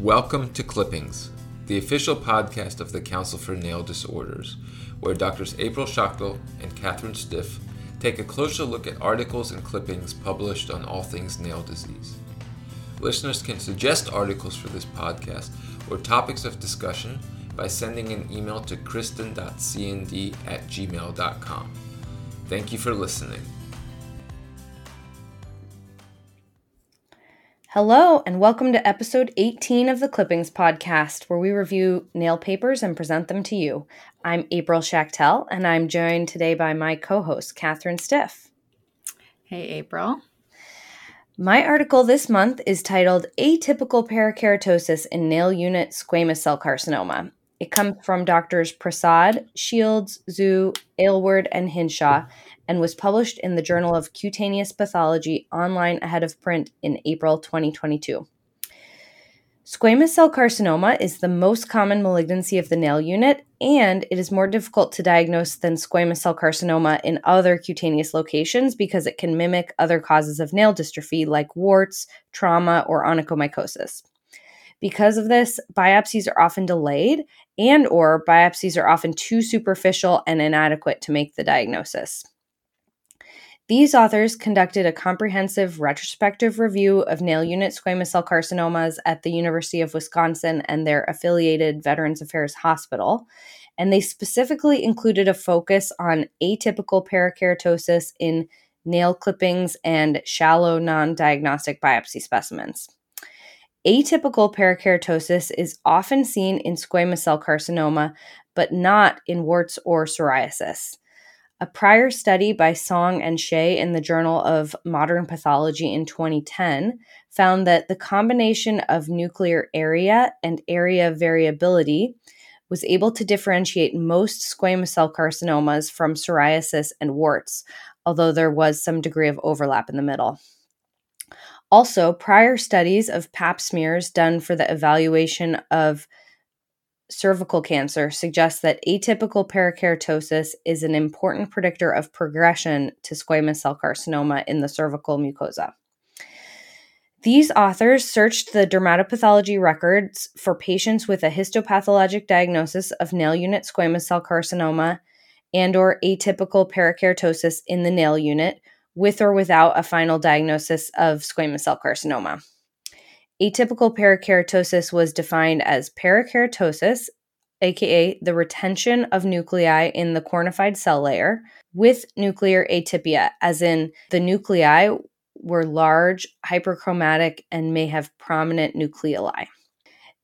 Welcome to Clippings, the official podcast of the Council for Nail Disorders, where Doctors April Schachtel and Catherine Stiff take a closer look at articles and clippings published on all things nail disease. Listeners can suggest articles for this podcast or topics of discussion by sending an email to kristen.cnd at gmail.com. Thank you for listening. Hello, and welcome to episode 18 of the Clippings podcast, where we review nail papers and present them to you. I'm April Schachtel, and I'm joined today by my co host, Catherine Stiff. Hey, April. My article this month is titled Atypical Parakeratosis in Nail Unit Squamous Cell Carcinoma. It comes from doctors Prasad, Shields, Zhu, Aylward, and Hinshaw, and was published in the Journal of Cutaneous Pathology online ahead of print in April 2022. Squamous cell carcinoma is the most common malignancy of the nail unit, and it is more difficult to diagnose than squamous cell carcinoma in other cutaneous locations because it can mimic other causes of nail dystrophy like warts, trauma, or onychomycosis. Because of this, biopsies are often delayed and or biopsies are often too superficial and inadequate to make the diagnosis. These authors conducted a comprehensive retrospective review of nail unit squamous cell carcinomas at the University of Wisconsin and their affiliated Veterans Affairs Hospital, and they specifically included a focus on atypical parakeratosis in nail clippings and shallow non diagnostic biopsy specimens. Atypical parakeratosis is often seen in squamous cell carcinoma, but not in warts or psoriasis. A prior study by Song and Shea in the Journal of Modern Pathology in 2010 found that the combination of nuclear area and area variability was able to differentiate most squamous cell carcinomas from psoriasis and warts, although there was some degree of overlap in the middle. Also, prior studies of pap smears done for the evaluation of cervical cancer suggests that atypical parakeratosis is an important predictor of progression to squamous cell carcinoma in the cervical mucosa. These authors searched the dermatopathology records for patients with a histopathologic diagnosis of nail unit squamous cell carcinoma and or atypical parakeratosis in the nail unit with or without a final diagnosis of squamous cell carcinoma. Atypical parakeratosis was defined as parakeratosis, aka the retention of nuclei in the cornified cell layer, with nuclear atypia, as in the nuclei were large, hyperchromatic, and may have prominent nucleoli.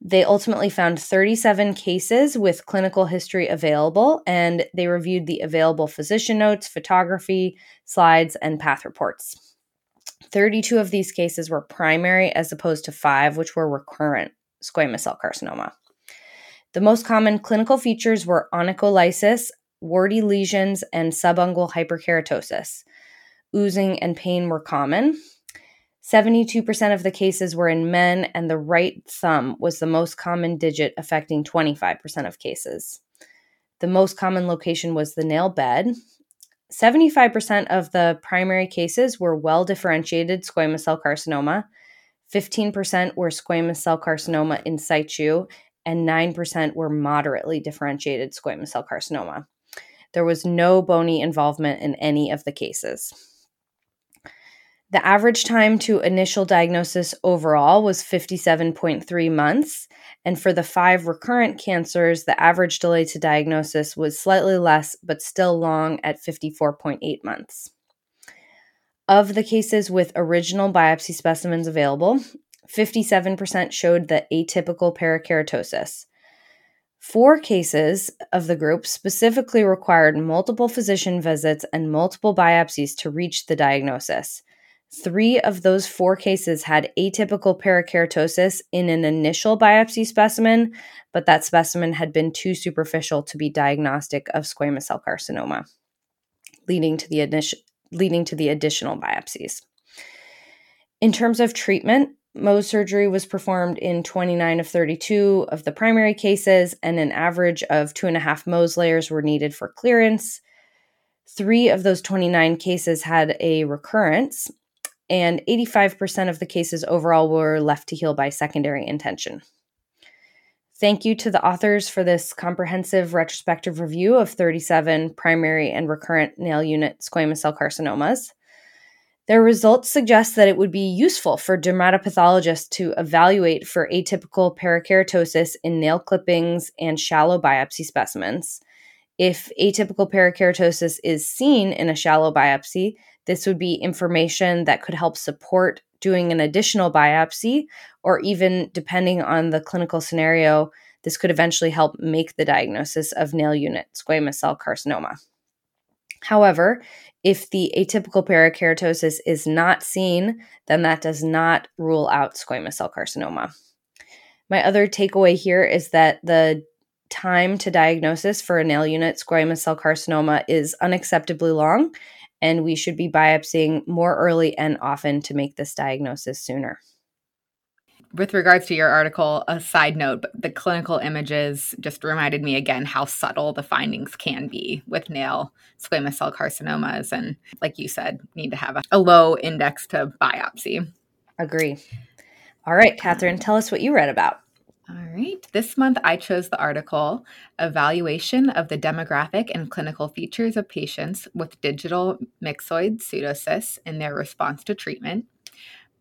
They ultimately found 37 cases with clinical history available, and they reviewed the available physician notes, photography, slides, and path reports. 32 of these cases were primary, as opposed to five, which were recurrent squamous cell carcinoma. The most common clinical features were onycholysis, warty lesions, and subungual hyperkeratosis. Oozing and pain were common. 72% of the cases were in men, and the right thumb was the most common digit, affecting 25% of cases. The most common location was the nail bed. 75% of the primary cases were well differentiated squamous cell carcinoma. 15% were squamous cell carcinoma in situ, and 9% were moderately differentiated squamous cell carcinoma. There was no bony involvement in any of the cases. The average time to initial diagnosis overall was 57.3 months. And for the five recurrent cancers, the average delay to diagnosis was slightly less, but still long at 54.8 months. Of the cases with original biopsy specimens available, 57% showed the atypical parakeratosis. Four cases of the group specifically required multiple physician visits and multiple biopsies to reach the diagnosis. Three of those four cases had atypical parakeratosis in an initial biopsy specimen, but that specimen had been too superficial to be diagnostic of squamous cell carcinoma, leading to the, initial, leading to the additional biopsies. In terms of treatment, Mohs surgery was performed in 29 of 32 of the primary cases, and an average of two and a half Mohs layers were needed for clearance. Three of those 29 cases had a recurrence, and 85% of the cases overall were left to heal by secondary intention. Thank you to the authors for this comprehensive retrospective review of 37 primary and recurrent nail unit squamous cell carcinomas. Their results suggest that it would be useful for dermatopathologists to evaluate for atypical parakeratosis in nail clippings and shallow biopsy specimens. If atypical parakeratosis is seen in a shallow biopsy, this would be information that could help support doing an additional biopsy, or even depending on the clinical scenario, this could eventually help make the diagnosis of nail unit squamous cell carcinoma. However, if the atypical parakeratosis is not seen, then that does not rule out squamous cell carcinoma. My other takeaway here is that the time to diagnosis for a nail unit squamous cell carcinoma is unacceptably long, and we should be biopsying more early and often to make this diagnosis sooner with regards to your article, a side note, the clinical images just reminded me again how subtle the findings can be with nail squamous cell carcinomas. And like you said, need to have a, a low index to biopsy. Agree. All right, Catherine, tell us what you read about. All right. This month, I chose the article Evaluation of the Demographic and Clinical Features of Patients with Digital Myxoid Pseudocysts in Their Response to Treatment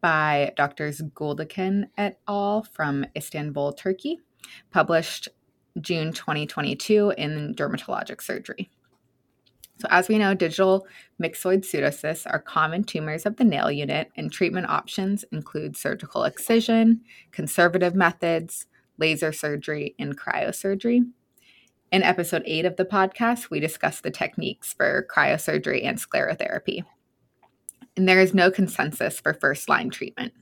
by Drs. Guldiken et al. from Istanbul, Turkey, published June 2022 in Dermatologic Surgery. So, as we know, digital myxoid pseudocysts are common tumors of the nail unit, and treatment options include surgical excision, conservative methods, laser surgery, and cryosurgery. In episode 8 of the podcast, we discuss the techniques for cryosurgery and sclerotherapy and there is no consensus for first line treatment.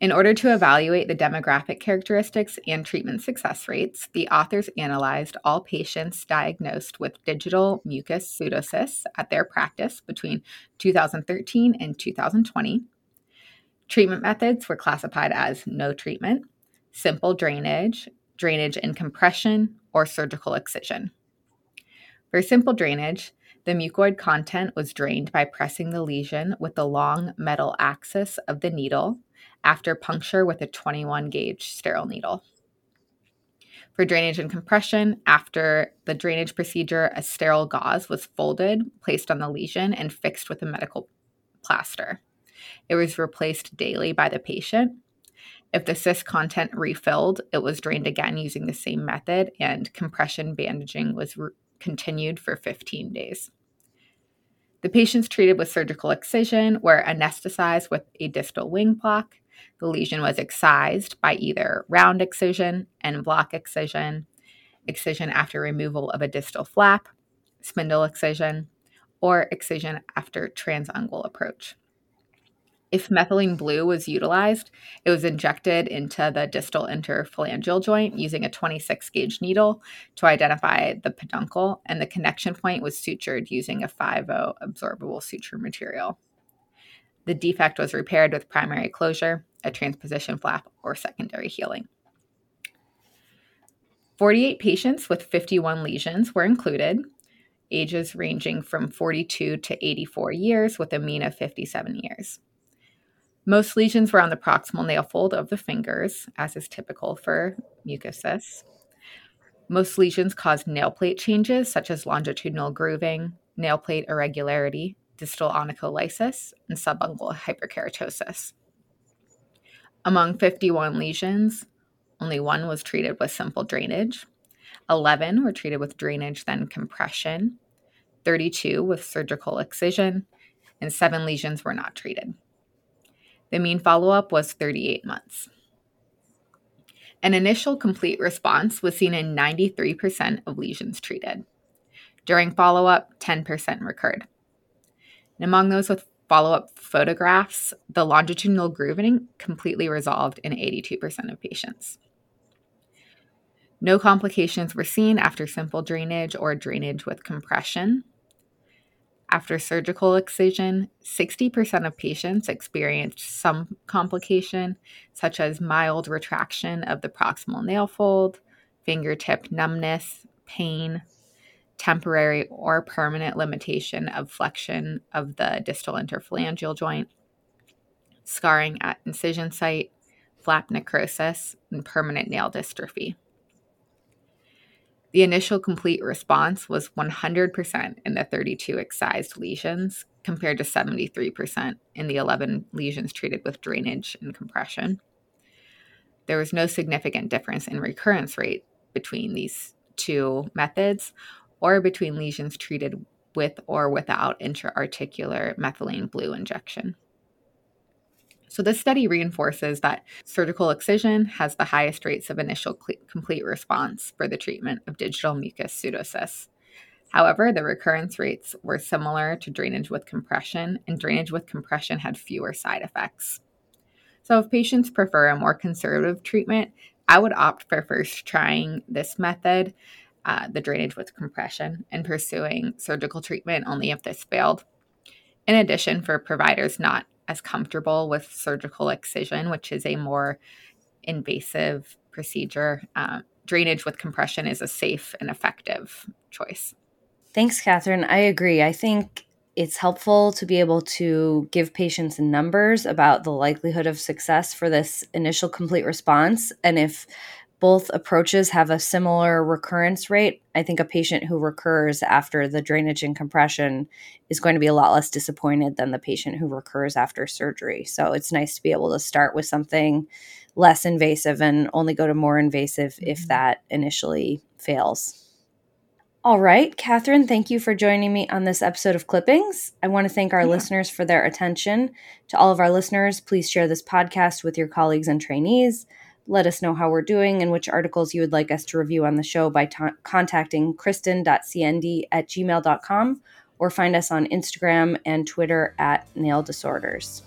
In order to evaluate the demographic characteristics and treatment success rates, the authors analyzed all patients diagnosed with digital mucous pseudocysts at their practice between 2013 and 2020. Treatment methods were classified as no treatment, simple drainage, drainage and compression, or surgical excision. For simple drainage, the mucoid content was drained by pressing the lesion with the long metal axis of the needle after puncture with a 21 gauge sterile needle. For drainage and compression, after the drainage procedure, a sterile gauze was folded, placed on the lesion, and fixed with a medical plaster. It was replaced daily by the patient. If the cyst content refilled, it was drained again using the same method, and compression bandaging was re- continued for 15 days. The patients treated with surgical excision were anesthetized with a distal wing block. The lesion was excised by either round excision and block excision, excision after removal of a distal flap, spindle excision, or excision after transungual approach. If methylene blue was utilized, it was injected into the distal interphalangeal joint using a 26 gauge needle to identify the peduncle, and the connection point was sutured using a 5 absorbable suture material. The defect was repaired with primary closure, a transposition flap, or secondary healing. 48 patients with 51 lesions were included, ages ranging from 42 to 84 years, with a mean of 57 years. Most lesions were on the proximal nail fold of the fingers, as is typical for mucosis. Most lesions caused nail plate changes, such as longitudinal grooving, nail plate irregularity, distal onycholysis, and subungual hyperkeratosis. Among 51 lesions, only one was treated with simple drainage, 11 were treated with drainage, then compression, 32 with surgical excision, and seven lesions were not treated. The mean follow up was 38 months. An initial complete response was seen in 93% of lesions treated. During follow up, 10% recurred. And among those with follow up photographs, the longitudinal grooving completely resolved in 82% of patients. No complications were seen after simple drainage or drainage with compression. After surgical excision, 60% of patients experienced some complication, such as mild retraction of the proximal nail fold, fingertip numbness, pain, temporary or permanent limitation of flexion of the distal interphalangeal joint, scarring at incision site, flap necrosis, and permanent nail dystrophy. The initial complete response was 100% in the 32 excised lesions, compared to 73% in the 11 lesions treated with drainage and compression. There was no significant difference in recurrence rate between these two methods or between lesions treated with or without intra-articular methylene blue injection. So, this study reinforces that surgical excision has the highest rates of initial cl- complete response for the treatment of digital mucous pseudocysts. However, the recurrence rates were similar to drainage with compression, and drainage with compression had fewer side effects. So, if patients prefer a more conservative treatment, I would opt for first trying this method, uh, the drainage with compression, and pursuing surgical treatment only if this failed. In addition, for providers not as comfortable with surgical excision, which is a more invasive procedure, uh, drainage with compression is a safe and effective choice. Thanks, Catherine. I agree. I think it's helpful to be able to give patients numbers about the likelihood of success for this initial complete response. And if both approaches have a similar recurrence rate, I think a patient who recurs after the drainage and compression is going to be a lot less disappointed than the patient who recurs after surgery. So it's nice to be able to start with something less invasive and only go to more invasive if mm-hmm. that initially fails. All right, Catherine, thank you for joining me on this episode of Clippings. I want to thank our yeah. listeners for their attention. To all of our listeners, please share this podcast with your colleagues and trainees. Let us know how we're doing and which articles you would like us to review on the show by contacting kristen.cnd at gmail.com or find us on Instagram and Twitter at Nail Disorders.